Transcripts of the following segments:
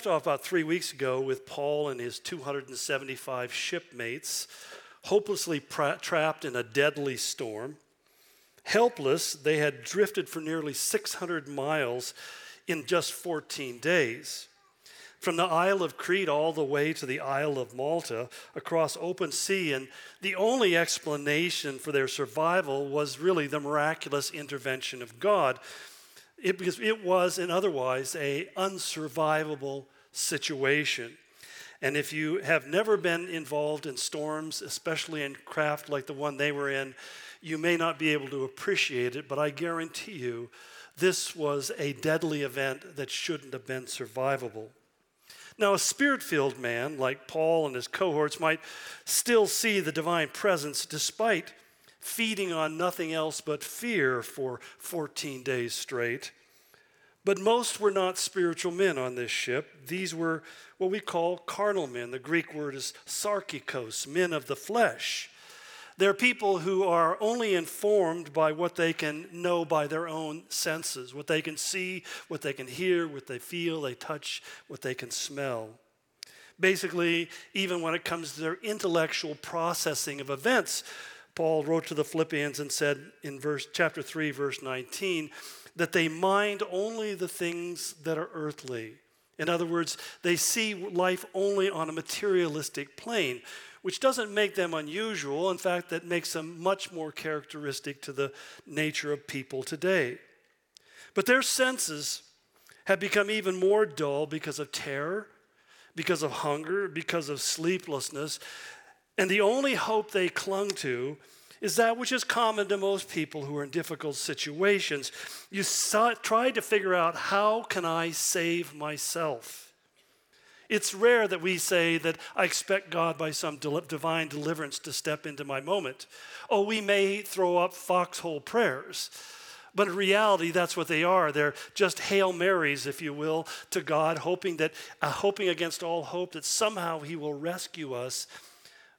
left off about three weeks ago with Paul and his 275 shipmates, hopelessly pra- trapped in a deadly storm. Helpless, they had drifted for nearly 600 miles in just 14 days. From the Isle of Crete all the way to the Isle of Malta across open sea, and the only explanation for their survival was really the miraculous intervention of God. It, because it was and otherwise a unsurvivable situation. And if you have never been involved in storms, especially in craft like the one they were in, you may not be able to appreciate it, but I guarantee you this was a deadly event that shouldn't have been survivable. Now, a spirit filled man like Paul and his cohorts might still see the divine presence despite feeding on nothing else but fear for 14 days straight. But most were not spiritual men on this ship. These were what we call carnal men. The Greek word is sarkikos, men of the flesh. They're people who are only informed by what they can know by their own senses, what they can see, what they can hear, what they feel, they touch, what they can smell. Basically, even when it comes to their intellectual processing of events, Paul wrote to the Philippians and said in verse chapter 3 verse 19 that they mind only the things that are earthly. In other words, they see life only on a materialistic plane which doesn't make them unusual. In fact, that makes them much more characteristic to the nature of people today. But their senses have become even more dull because of terror, because of hunger, because of sleeplessness. And the only hope they clung to is that which is common to most people who are in difficult situations. You try to figure out how can I save myself? It's rare that we say that I expect God by some divine deliverance to step into my moment. Oh, we may throw up foxhole prayers. But in reality, that's what they are. They're just Hail Marys, if you will, to God, hoping that, uh, hoping against all hope that somehow He will rescue us.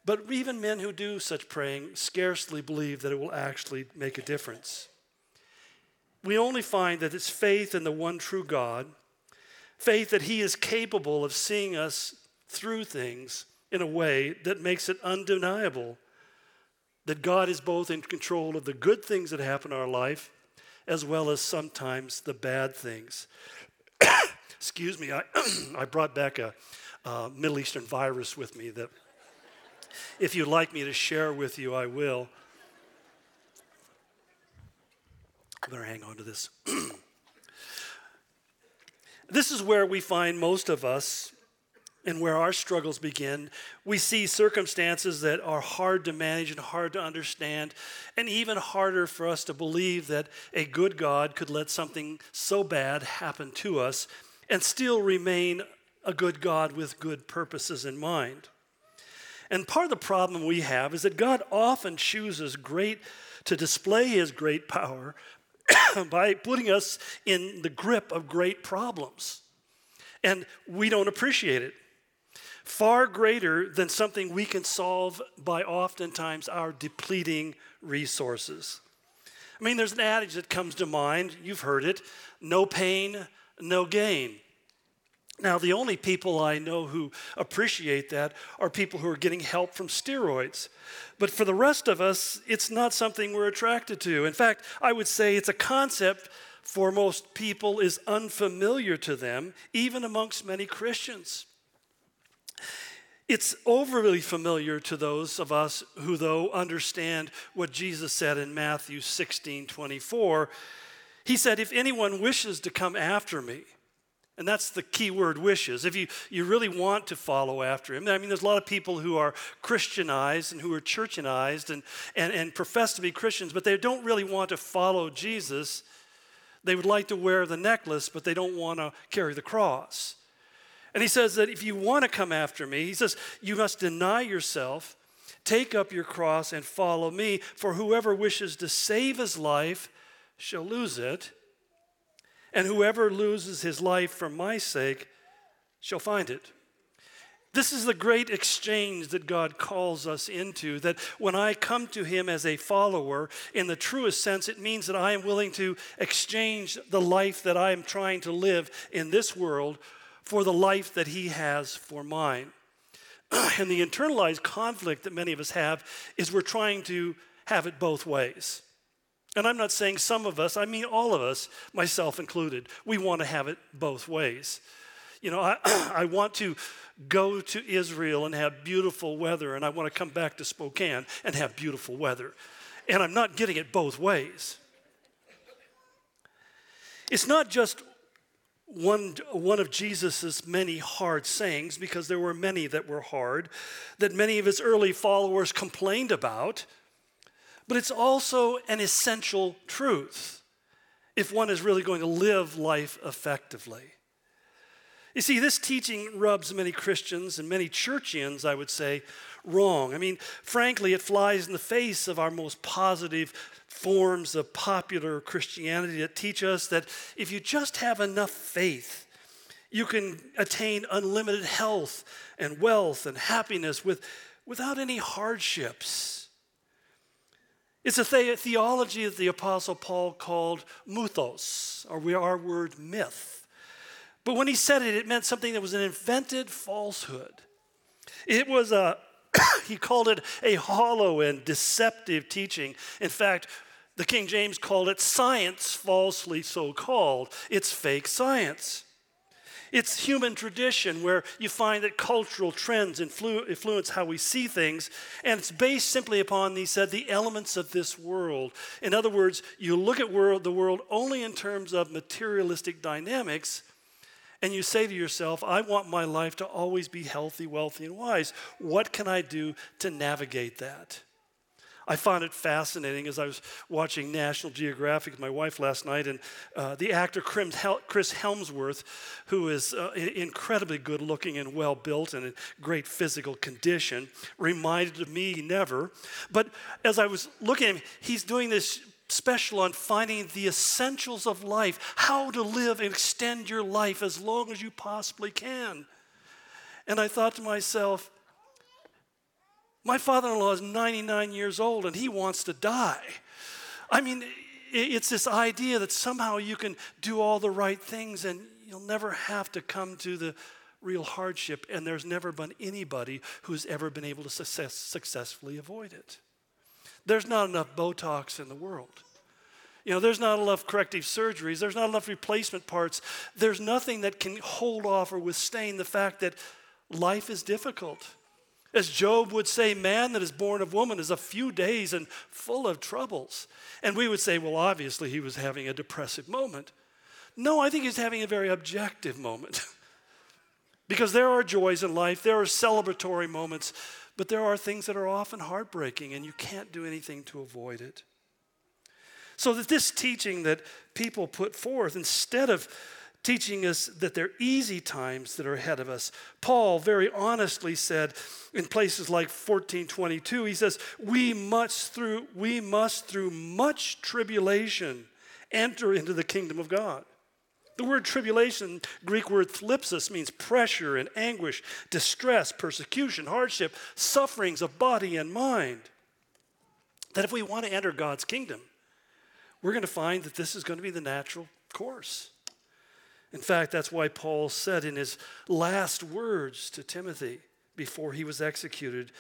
But even men who do such praying scarcely believe that it will actually make a difference. We only find that it's faith in the one true God Faith that He is capable of seeing us through things in a way that makes it undeniable that God is both in control of the good things that happen in our life as well as sometimes the bad things. Excuse me, I, I brought back a, Middle Eastern virus with me that if you'd like me to share with you, I will. I better hang on to this. This is where we find most of us and where our struggles begin. We see circumstances that are hard to manage and hard to understand, and even harder for us to believe that a good God could let something so bad happen to us and still remain a good God with good purposes in mind. And part of the problem we have is that God often chooses great to display his great power by putting us in the grip of great problems. And we don't appreciate it. Far greater than something we can solve by oftentimes our depleting resources. I mean, there's an adage that comes to mind, you've heard it no pain, no gain. Now, the only people I know who appreciate that are people who are getting help from steroids. But for the rest of us, it's not something we're attracted to. In fact, I would say it's a concept for most people is unfamiliar to them, even amongst many Christians. It's overly familiar to those of us who, though, understand what Jesus said in Matthew 16 24. He said, If anyone wishes to come after me, and that's the key word wishes. If you, you really want to follow after him, I mean, there's a lot of people who are Christianized and who are churchianized and, and, and profess to be Christians, but they don't really want to follow Jesus. They would like to wear the necklace, but they don't want to carry the cross. And he says that if you want to come after me, he says, you must deny yourself, take up your cross, and follow me. For whoever wishes to save his life shall lose it and whoever loses his life for my sake shall find it. This is the great exchange that God calls us into. That when I come to Him as a follower, in the truest sense, it means that I am willing to exchange the life that I am trying to live in this world for the life that He has for mine. and the internalized conflict that many of us have is we're trying to have it both ways. And I'm not saying some of us, I mean all of us, myself included, we want to have it both ways. You know, I, I want to go to Israel and have beautiful weather, and I want to come back to Spokane and have beautiful weather. And I'm not getting it both ways. It's not just one, one of Jesus' many hard sayings, because there were many that were hard, that many of his early followers complained about, but it's also an essential truth if one is really going to live life effectively. You see, this teaching rubs many Christians and many churchians, I would say, wrong. I mean, frankly, it flies in the face of our most positive forms of popular Christianity that teach us that if you just have enough faith, you can attain unlimited health and wealth and happiness with, without any hardships. It's a the- theology that the Apostle Paul called mythos, or our word myth. But when he said it, it meant something that was an invented falsehood. It was a, he called it a hollow and deceptive teaching. In fact, the King James called it science, falsely so called. It's fake science. It's human tradition where you find that cultural trends influ- influence how we see things, and it's based simply upon, he said, the elements of this world. In other words, you look at world, the world only in terms of materialistic dynamics, and you say to yourself, I want my life to always be healthy, wealthy, and wise. What can I do to navigate that? I found it fascinating as I was watching National Geographic with my wife last night, and uh, the actor Chris Hemsworth, who is uh, incredibly good looking and well built and in great physical condition, reminded me never. But as I was looking at him, he's doing this special on finding the essentials of life, how to live and extend your life as long as you possibly can. And I thought to myself, my father in law is 99 years old and he wants to die. I mean, it's this idea that somehow you can do all the right things and you'll never have to come to the real hardship, and there's never been anybody who's ever been able to success, successfully avoid it. There's not enough Botox in the world. You know, there's not enough corrective surgeries, there's not enough replacement parts. There's nothing that can hold off or withstand the fact that life is difficult. As Job would say, man that is born of woman is a few days and full of troubles. And we would say, well, obviously he was having a depressive moment. No, I think he's having a very objective moment. because there are joys in life, there are celebratory moments, but there are things that are often heartbreaking, and you can't do anything to avoid it. So that this teaching that people put forth, instead of teaching us that there are easy times that are ahead of us. Paul very honestly said in places like 1422, he says, We must through, we must through much tribulation enter into the kingdom of God. The word tribulation, Greek word thlipsis, means pressure and anguish, distress, persecution, hardship, sufferings of body and mind. That if we want to enter God's kingdom, we're going to find that this is going to be the natural course. In fact, that's why Paul said in his last words to Timothy before he was executed,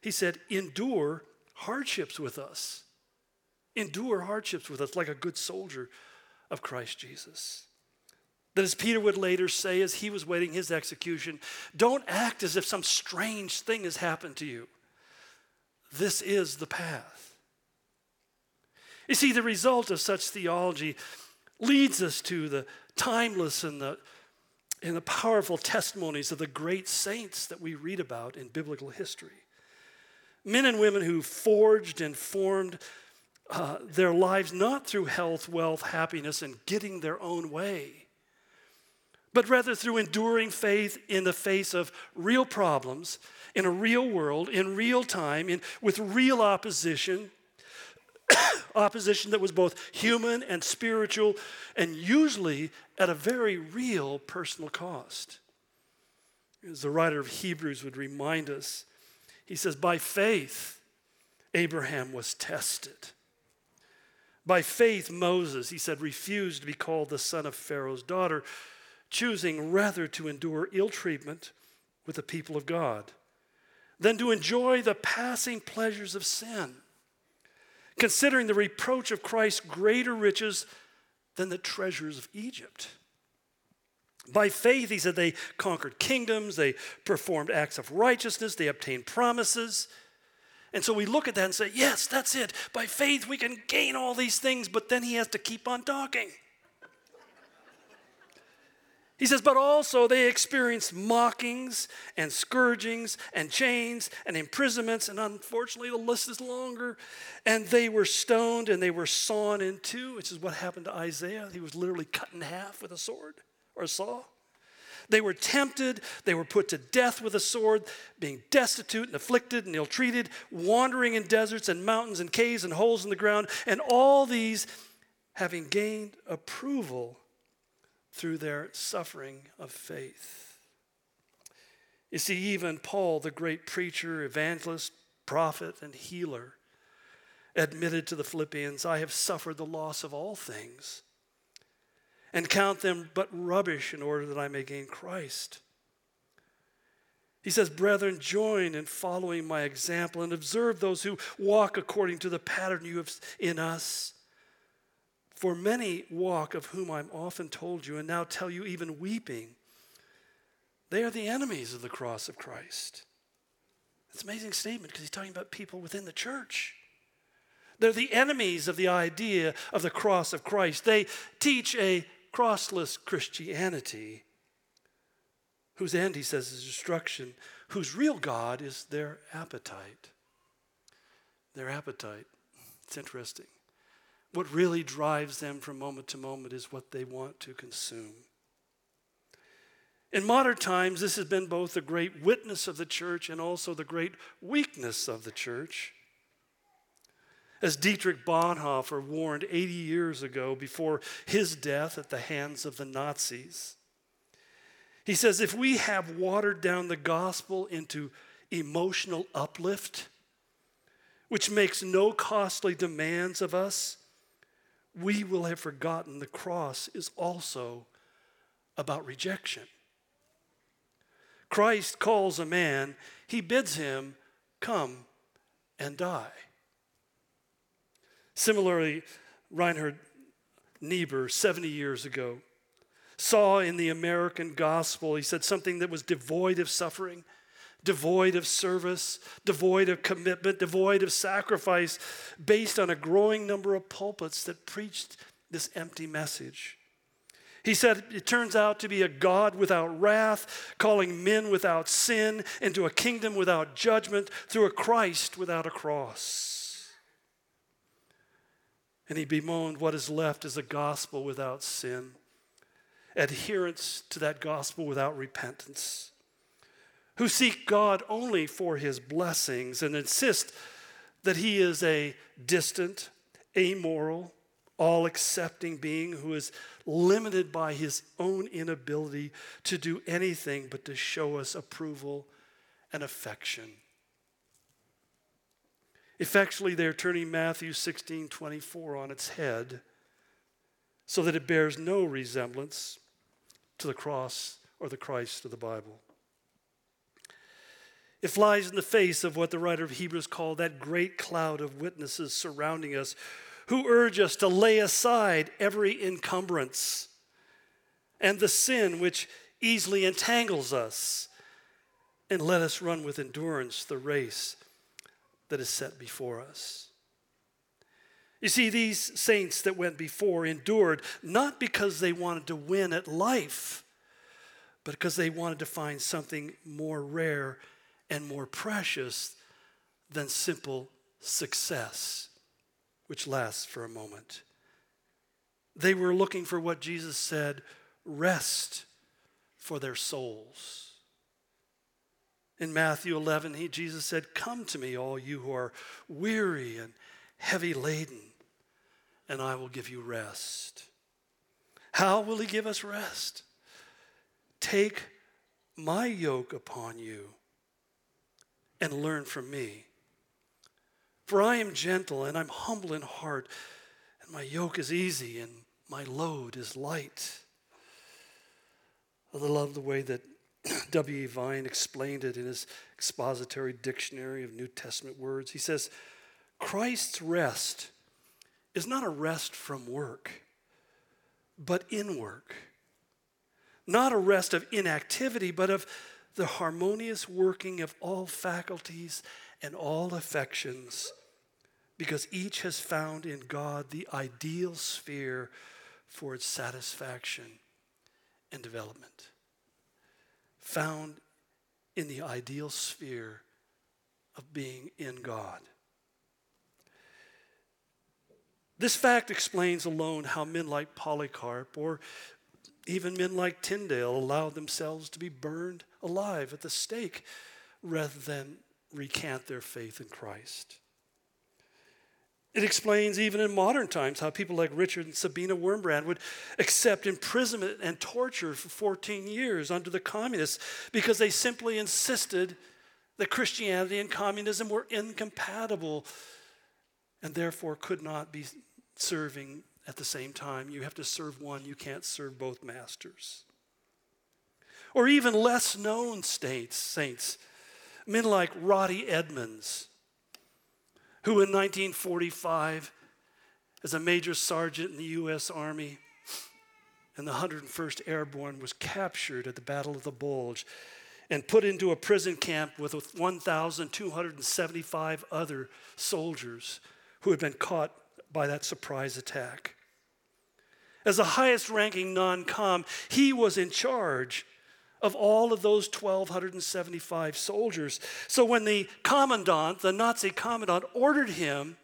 he said, Endure hardships with us. Endure hardships with us like a good soldier of Christ Jesus. That as Peter would later say, as he was waiting his execution, don't act as if some strange thing has happened to you. This is the path. You see, the result of such theology leads us to the timeless and the, and the powerful testimonies of the great saints that we read about in biblical history. Men and women who forged and formed uh, their lives not through health, wealth, happiness, and getting their own way, but rather through enduring faith in the face of real problems, in a real world, in real time, in, with real opposition, opposition that was both human and spiritual, and usually at a very real personal cost. As the writer of Hebrews would remind us, he says, By faith, Abraham was tested. By faith, Moses, he said, refused to be called the son of Pharaoh's daughter choosing rather to endure ill treatment with the people of God than to enjoy the passing pleasures of sin, considering the reproach of Christ greater riches than the treasures of Egypt. By faith, he said, they conquered kingdoms, they performed acts of righteousness, they obtained promises. And so we look at that and say, yes, that's it. By faith, we can gain all these things, but then he has to keep on talking. He says, but also they experienced mockings and scourgings and chains and imprisonments, and unfortunately the list is longer. And they were stoned and they were sawn in two, which is what happened to Isaiah. He was literally cut in half with a sword or a saw. They were tempted, they were put to death with a sword, being destitute and afflicted and ill treated, wandering in deserts and mountains and caves and holes in the ground, and all these having gained approval through their suffering of faith. You see, even Paul, the great preacher, evangelist, prophet, and healer, admitted to the Philippians, I have suffered the loss of all things and count them but rubbish in order that I may gain Christ. He says, Brethren, join in following my example and observe those who walk according to the pattern you have in us. For many walk, of whom I'm often told you, and now tell you, even weeping, they are the enemies of the cross of Christ. It's an amazing statement because he's talking about people within the church. They're the enemies of the idea of the cross of Christ. They teach a crossless Christianity, whose end, he says, is destruction, whose real God is their appetite. Their appetite. It's interesting. What really drives them from moment to moment is what they want to consume. In modern times, this has been both the great witness of the church and also the great weakness of the church. As Dietrich Bonhoeffer warned 80 years ago before his death at the hands of the Nazis, he says if we have watered down the gospel into emotional uplift, which makes no costly demands of us, we will have forgotten the cross is also about rejection. Christ calls a man, he bids him come and die. Similarly, Reinhold Niebuhr, 70 years ago, saw in the American gospel, he said something that was devoid of suffering, devoid of service, devoid of commitment, devoid of sacrifice, based on a growing number of pulpits that preached this empty message. He said it turns out to be a God without wrath, calling men without sin into a kingdom without judgment through a Christ without a cross. And he bemoaned what is left is a gospel without sin, adherence to that gospel without repentance, who seek God only for his blessings and insist that he is a distant, amoral, all accepting being who is limited by his own inability to do anything but to show us approval and affection. Effectually, they're turning Matthew 16 24 on its head so that it bears no resemblance to the cross or the Christ of the Bible. It flies in the face of what the writer of Hebrews called that great cloud of witnesses surrounding us who urge us to lay aside every encumbrance and the sin which easily entangles us and let us run with endurance the race that is set before us. You see, these saints that went before endured not because they wanted to win at life, but because they wanted to find something more rare and more precious than simple success, which lasts for a moment. They were looking for what Jesus said rest for their souls. In Matthew 11, he, Jesus said, Come to me, all you who are weary and heavy laden, and I will give you rest. How will he give us rest? Take my yoke upon you and learn from me. For I am gentle and I'm humble in heart, and my yoke is easy and my load is light. I love the way that W.E. Vine explained it in his expository dictionary of New Testament words. He says, Christ's rest is not a rest from work, but in work. Not a rest of inactivity, but of the harmonious working of all faculties and all affections, because each has found in God the ideal sphere for its satisfaction and development. Found in the ideal sphere of being in God. This fact explains alone how men like Polycarp or even men like Tyndale allowed themselves to be burned alive at the stake rather than recant their faith in Christ. It explains, even in modern times, how people like Richard and Sabina Wurmbrand would accept imprisonment and torture for 14 years under the communists because they simply insisted that Christianity and communism were incompatible and therefore could not be serving at the same time. You have to serve one, you can't serve both masters. Or even less known saints, saints, men like Roddy Edmonds, who in 1945, as a major sergeant in the U.S. Army and the 101st Airborne, was captured at the Battle of the Bulge and put into a prison camp with 1,275 other soldiers who had been caught by that surprise attack. As the highest ranking non com, he was in charge of all of those 1,275 soldiers. So when the commandant, the Nazi commandant, ordered him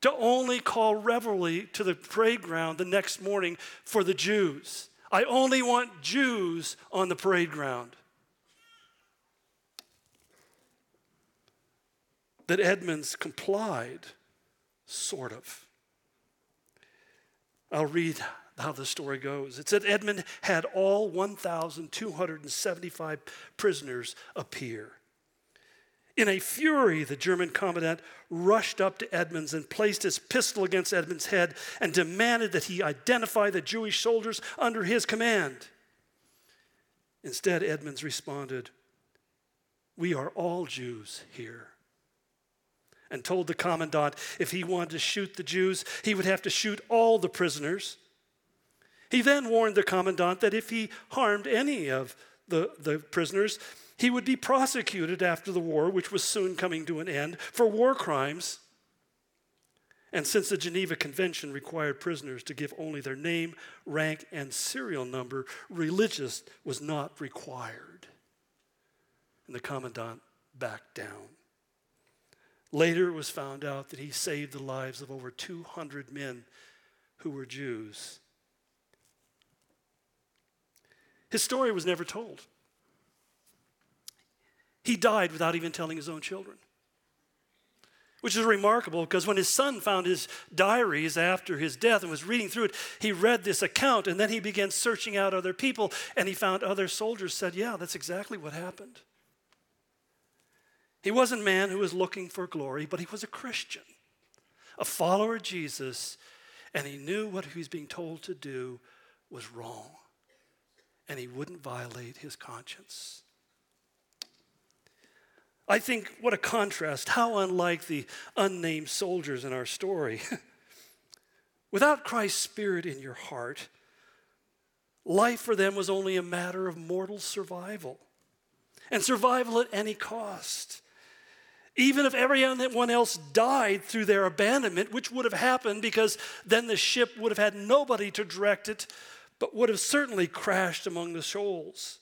to only call revelry to the parade ground the next morning for the Jews, I only want Jews on the parade ground. That Edmonds complied Sort of. I'll read how the story goes. It said Edmonds had all 1,275 prisoners appear. In a fury, the German commandant rushed up to Edmonds and placed his pistol against Edmonds' head and demanded that he identify the Jewish soldiers under his command. Instead, Edmonds responded, We are all Jews here and told the commandant if he wanted to shoot the Jews, he would have to shoot all the prisoners. He then warned the commandant that if he harmed any of the, the prisoners, he would be prosecuted after the war, which was soon coming to an end, for war crimes. And since the Geneva Convention required prisoners to give only their name, rank, and serial number, religious was not required. And the commandant backed down. Later, it was found out that he saved the lives of over 200 men who were Jews. His story was never told. He died without even telling his own children. Which is remarkable because when his son found his diaries after his death and was reading through it, he read this account and then he began searching out other people and he found other soldiers said, Yeah, that's exactly what happened. He wasn't a man who was looking for glory, but he was a Christian, a follower of Jesus, and he knew what he was being told to do was wrong, and he wouldn't violate his conscience. I think what a contrast, how unlike the unnamed soldiers in our story. Without Christ's Spirit in your heart, life for them was only a matter of mortal survival, and survival at any cost. Even if everyone else died through their abandonment, which would have happened because then the ship would have had nobody to direct it, but would have certainly crashed among the shoals.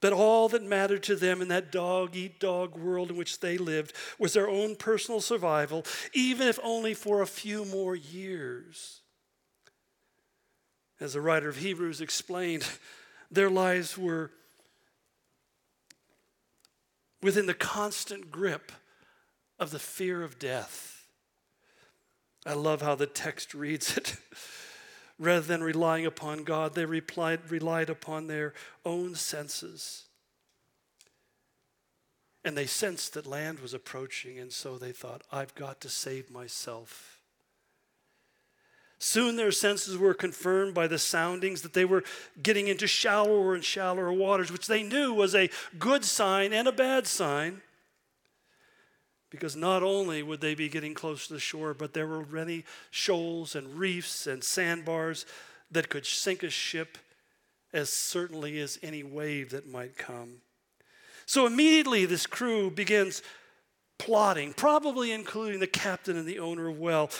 But all that mattered to them in that dog eat dog world in which they lived was their own personal survival, even if only for a few more years. As the writer of Hebrews explained, their lives were within the constant grip of the fear of death. I love how the text reads it. Rather than relying upon God, they replied, relied upon their own senses. And they sensed that land was approaching, and so they thought, I've got to save myself. Soon their senses were confirmed by the soundings that they were getting into shallower and shallower waters, which they knew was a good sign and a bad sign. Because not only would they be getting close to the shore, but there were many shoals and reefs and sandbars that could sink a ship as certainly as any wave that might come. So immediately this crew begins plotting, probably including the captain and the owner of well,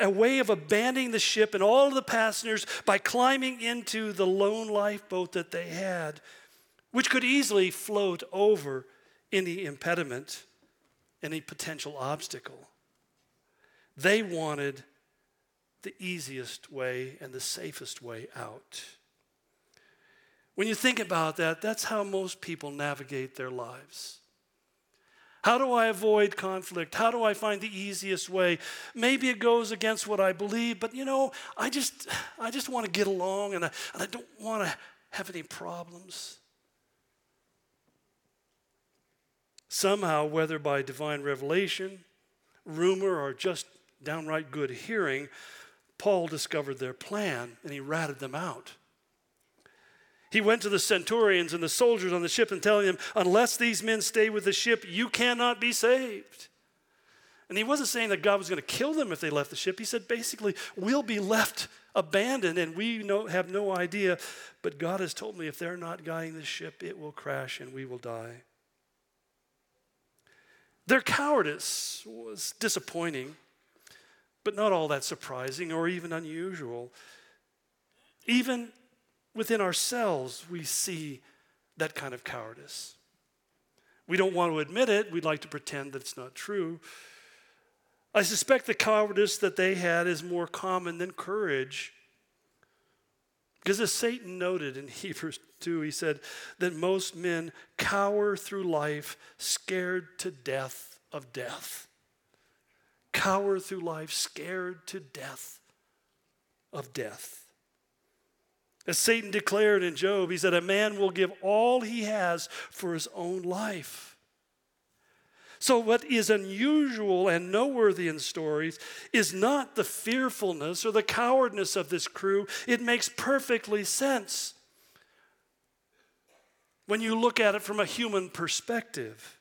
a way of abandoning the ship and all of the passengers by climbing into the lone lifeboat that they had, which could easily float over any impediment, any potential obstacle. They wanted the easiest way and the safest way out. When you think about that, that's how most people navigate their lives. How do I avoid conflict? How do I find the easiest way? Maybe it goes against what I believe, but you know, I just I just want to get along and I, and I don't want to have any problems. Somehow, whether by divine revelation, rumor, or just downright good hearing, Paul discovered their plan and he ratted them out. He went to the centurions and the soldiers on the ship and telling them, Unless these men stay with the ship, you cannot be saved. And he wasn't saying that God was going to kill them if they left the ship. He said, basically, we'll be left abandoned and we know, have no idea. But God has told me if they're not guiding the ship, it will crash and we will die. Their cowardice was disappointing, but not all that surprising or even unusual. Even within ourselves, we see that kind of cowardice. We don't want to admit it, we'd like to pretend that it's not true. I suspect the cowardice that they had is more common than courage. Because as Satan noted in Hebrews 2, he said that most men cower through life scared to death of death. Cower through life scared to death of death. As Satan declared in Job, he said, A man will give all he has for his own life. So, what is unusual and noteworthy in stories is not the fearfulness or the cowardness of this crew. It makes perfectly sense when you look at it from a human perspective.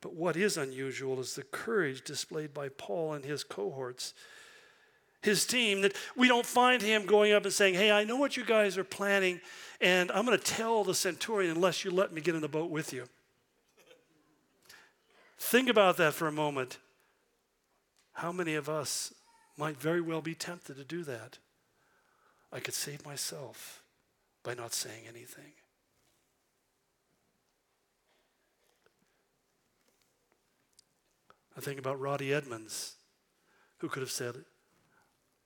But what is unusual is the courage displayed by Paul and his cohorts his team, that we don't find him going up and saying, Hey, I know what you guys are planning, and I'm going to tell the centurion unless you let me get in the boat with you. Think about that for a moment. How many of us might very well be tempted to do that? I could save myself by not saying anything. I think about Roddy Edmonds, who could have said,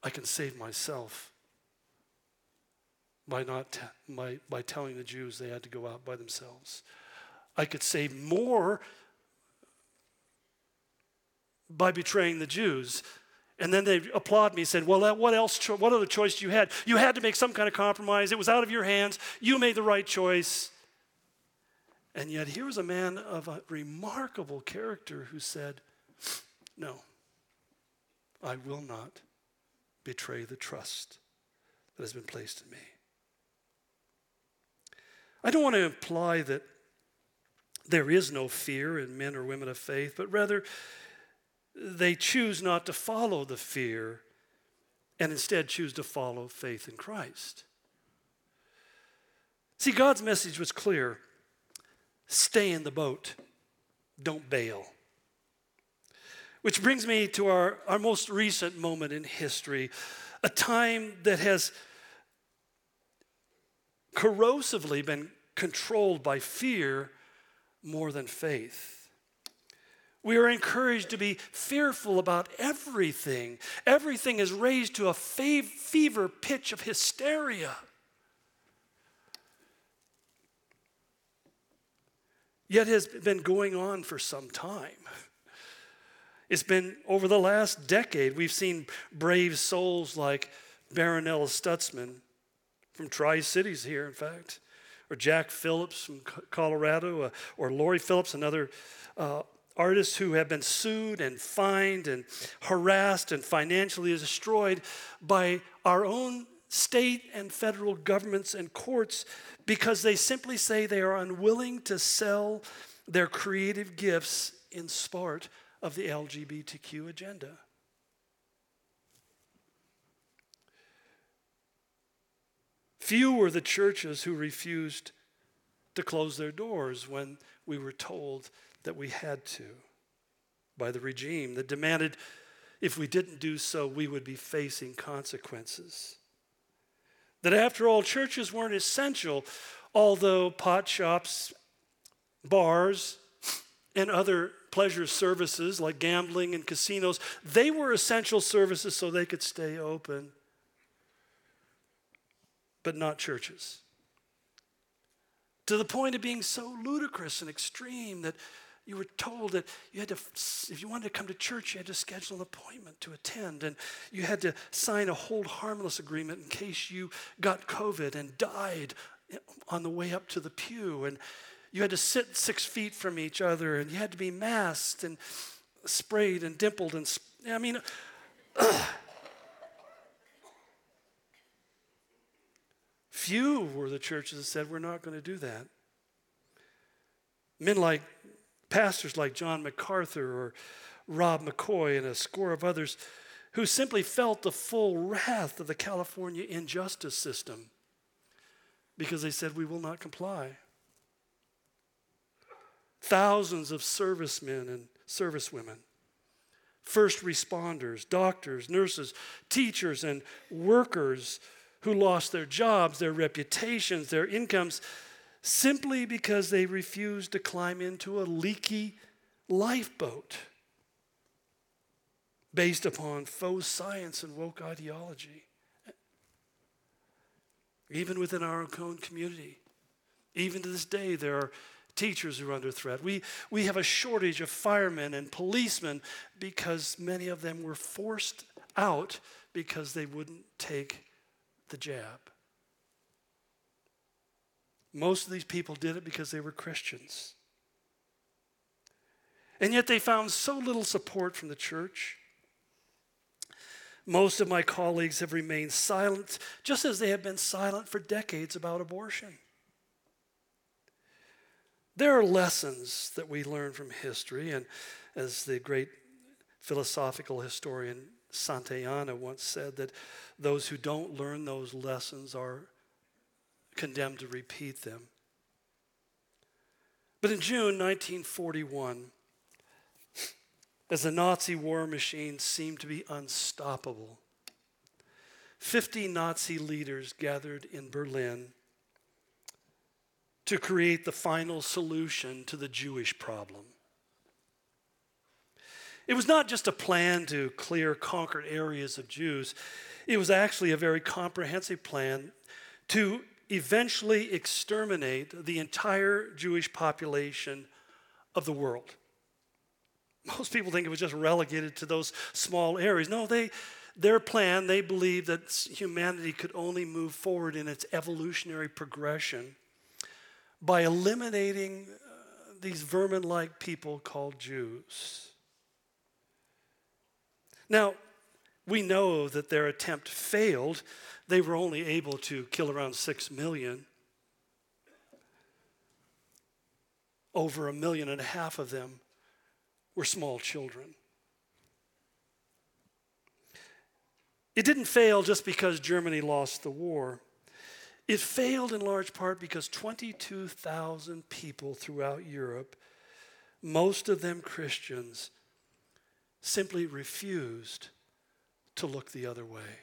I can save myself by not t- by, by telling the Jews they had to go out by themselves. I could save more by betraying the Jews. And then they applaud me and said, Well, what else, cho- what other choice you had? You had to make some kind of compromise. It was out of your hands. You made the right choice. And yet, here was a man of a remarkable character who said, No, I will not betray the trust that has been placed in me. I don't want to imply that there is no fear in men or women of faith, but rather they choose not to follow the fear and instead choose to follow faith in Christ. See, God's message was clear stay in the boat, don't bail. Which brings me to our, our most recent moment in history, a time that has corrosively been controlled by fear more than faith. We are encouraged to be fearful about everything. Everything is raised to a fav- fever pitch of hysteria. Yet has been going on for some time. It's been over the last decade, we've seen brave souls like Barronelle Stutzman from Tri Cities here, in fact, or Jack Phillips from Colorado, uh, or Lori Phillips, another uh, artists who have been sued and fined and harassed and financially destroyed by our own state and federal governments and courts because they simply say they are unwilling to sell their creative gifts in support of the LGBTQ agenda. Few were the churches who refused to close their doors when we were told that we had to by the regime that demanded if we didn't do so, we would be facing consequences. That after all, churches weren't essential, although pot shops, bars, and other pleasure services like gambling and casinos, they were essential services so they could stay open, but not churches. To the point of being so ludicrous and extreme that you were told that you had to, if you wanted to come to church, you had to schedule an appointment to attend. And you had to sign a hold harmless agreement in case you got COVID and died on the way up to the pew. And you had to sit six feet from each other. And you had to be masked and sprayed and dimpled. And I mean, few were the churches that said, we're not going to do that. Men like pastors like John MacArthur or Rob McCoy and a score of others who simply felt the full wrath of the California injustice system because they said, We will not comply. Thousands of servicemen and servicewomen, first responders, doctors, nurses, teachers, and workers who lost their jobs, their reputations, their incomes simply because they refused to climb into a leaky lifeboat based upon faux science and woke ideology. Even within our own community, even to this day, there are teachers who are under threat. We, we have a shortage of firemen and policemen because many of them were forced out because they wouldn't take the jab. Most of these people did it because they were Christians. And yet they found so little support from the church. Most of my colleagues have remained silent, just as they have been silent for decades about abortion. There are lessons that we learn from history, and as the great philosophical historian Santayana once said, that those who don't learn those lessons are condemned to repeat them. But in June 1941, as the Nazi war machine seemed to be unstoppable, 50 Nazi leaders gathered in Berlin to create the final solution to the Jewish problem. It was not just a plan to clear conquered areas of Jews, it was actually a very comprehensive plan to eventually exterminate the entire Jewish population of the world. Most people think it was just relegated to those small areas. No, they, their plan, they believed that humanity could only move forward in its evolutionary progression by eliminating uh, these vermin like people called Jews. Now, we know that their attempt failed they were only able to kill around 6 million. Over a million and a half of them were small children. It didn't fail just because Germany lost the war. It failed in large part because 22,000 people throughout Europe, most of them Christians, simply refused to look the other way.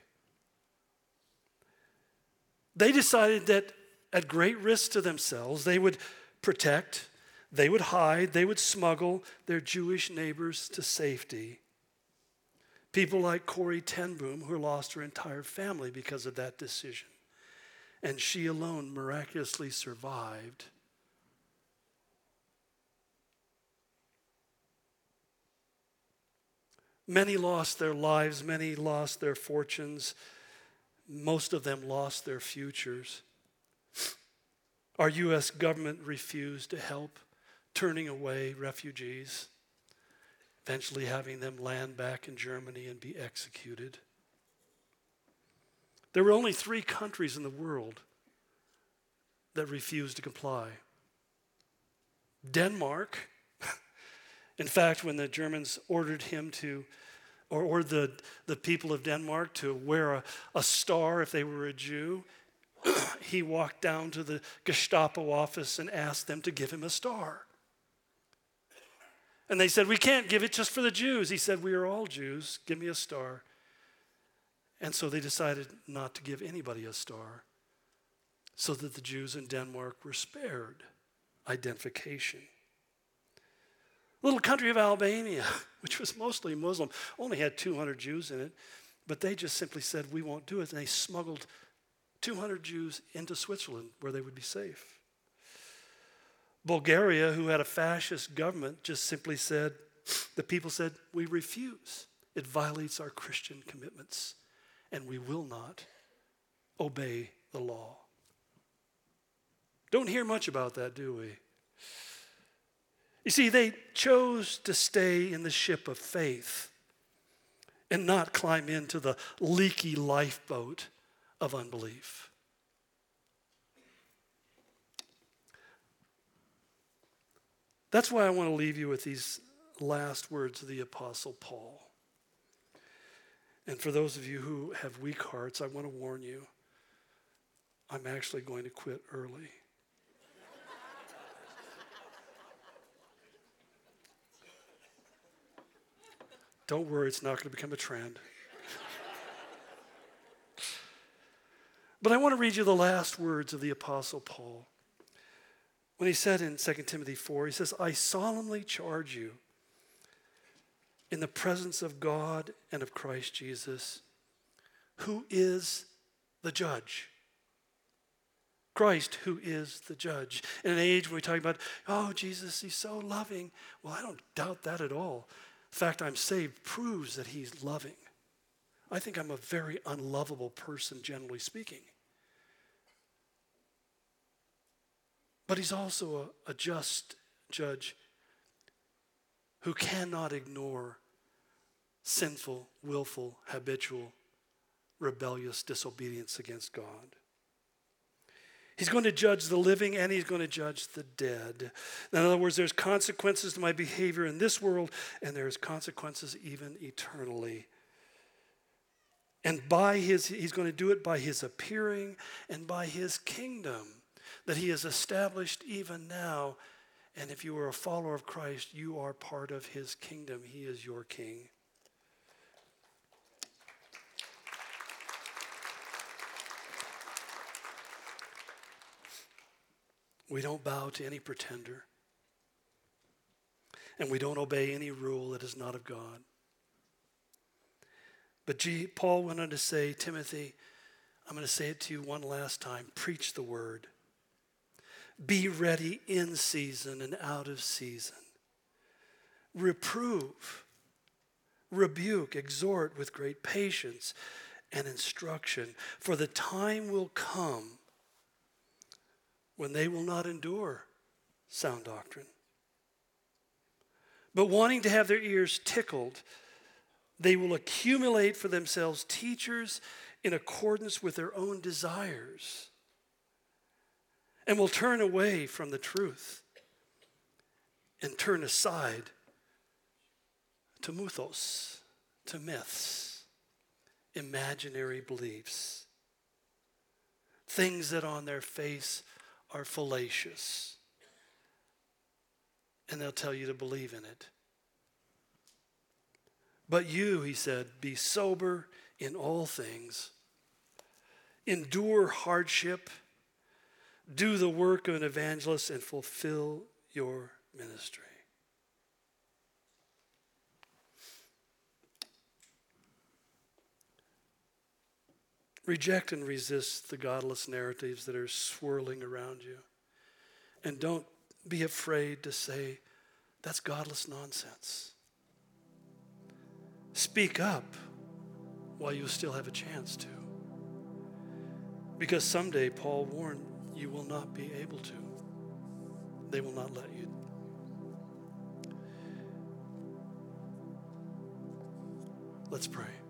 They decided that at great risk to themselves, they would protect, they would hide, they would smuggle their Jewish neighbors to safety. People like Corrie ten Boom, who lost her entire family because of that decision. And she alone miraculously survived. Many lost their lives, many lost their fortunes. Most of them lost their futures. Our U.S. government refused to help turning away refugees. eventually having them land back in Germany and be executed. There were only three countries in the world that refused to comply Denmark. in fact, when the Germans ordered him to, or, or the, the people of Denmark to wear a, a star if they were a Jew, he walked down to the Gestapo office and asked them to give him a star. And they said, We can't give it just for the Jews. He said, We are all Jews. Give me a star. And so they decided not to give anybody a star so that the Jews in Denmark were spared identification. Little country of Albania, which was mostly Muslim, only had 200 Jews in it, but they just simply said, We won't do it. And they smuggled 200 Jews into Switzerland where they would be safe. Bulgaria, who had a fascist government, just simply said, the people said, We refuse. It violates our Christian commitments, and we will not obey the law. Don't hear much about that, do we? You see, they chose to stay in the ship of faith and not climb into the leaky lifeboat of unbelief. That's why I want to leave you with these last words of the Apostle Paul. And for those of you who have weak hearts, I want to warn you I'm actually going to quit early. Don't worry, it's not going to become a trend. but I want to read you the last words of the Apostle Paul. When he said in 2 Timothy 4, he says, I solemnly charge you in the presence of God and of Christ Jesus, who is the judge. Christ, who is the judge. In an age where we talk about, oh, Jesus, he's so loving. Well, I don't doubt that at all. The fact I'm saved proves that he's loving. I think I'm a very unlovable person, generally speaking. But he's also a, a just judge who cannot ignore sinful, willful, habitual, rebellious disobedience against God. He's going to judge the living and he's going to judge the dead. In other words, there's consequences to my behavior in this world, and there's consequences even eternally. And by his, he's going to do it by his appearing and by his kingdom that he has established even now. And if you are a follower of Christ, you are part of his kingdom. He is your king. We don't bow to any pretender. And we don't obey any rule that is not of God. But G, Paul went on to say, Timothy, I'm going to say it to you one last time preach the word. Be ready in season and out of season. Reprove, rebuke, exhort with great patience and instruction. For the time will come when they will not endure sound doctrine. But wanting to have their ears tickled, they will accumulate for themselves teachers in accordance with their own desires and will turn away from the truth and turn aside to mythos, to myths, imaginary beliefs, things that on their face are fallacious. And they'll tell you to believe in it. But you, he said, be sober in all things, endure hardship, do the work of an evangelist, and fulfill your ministry. Reject and resist the godless narratives that are swirling around you. And don't be afraid to say, that's godless nonsense. Speak up while you still have a chance to. Because someday, Paul warned, you will not be able to. They will not let you. Let's pray.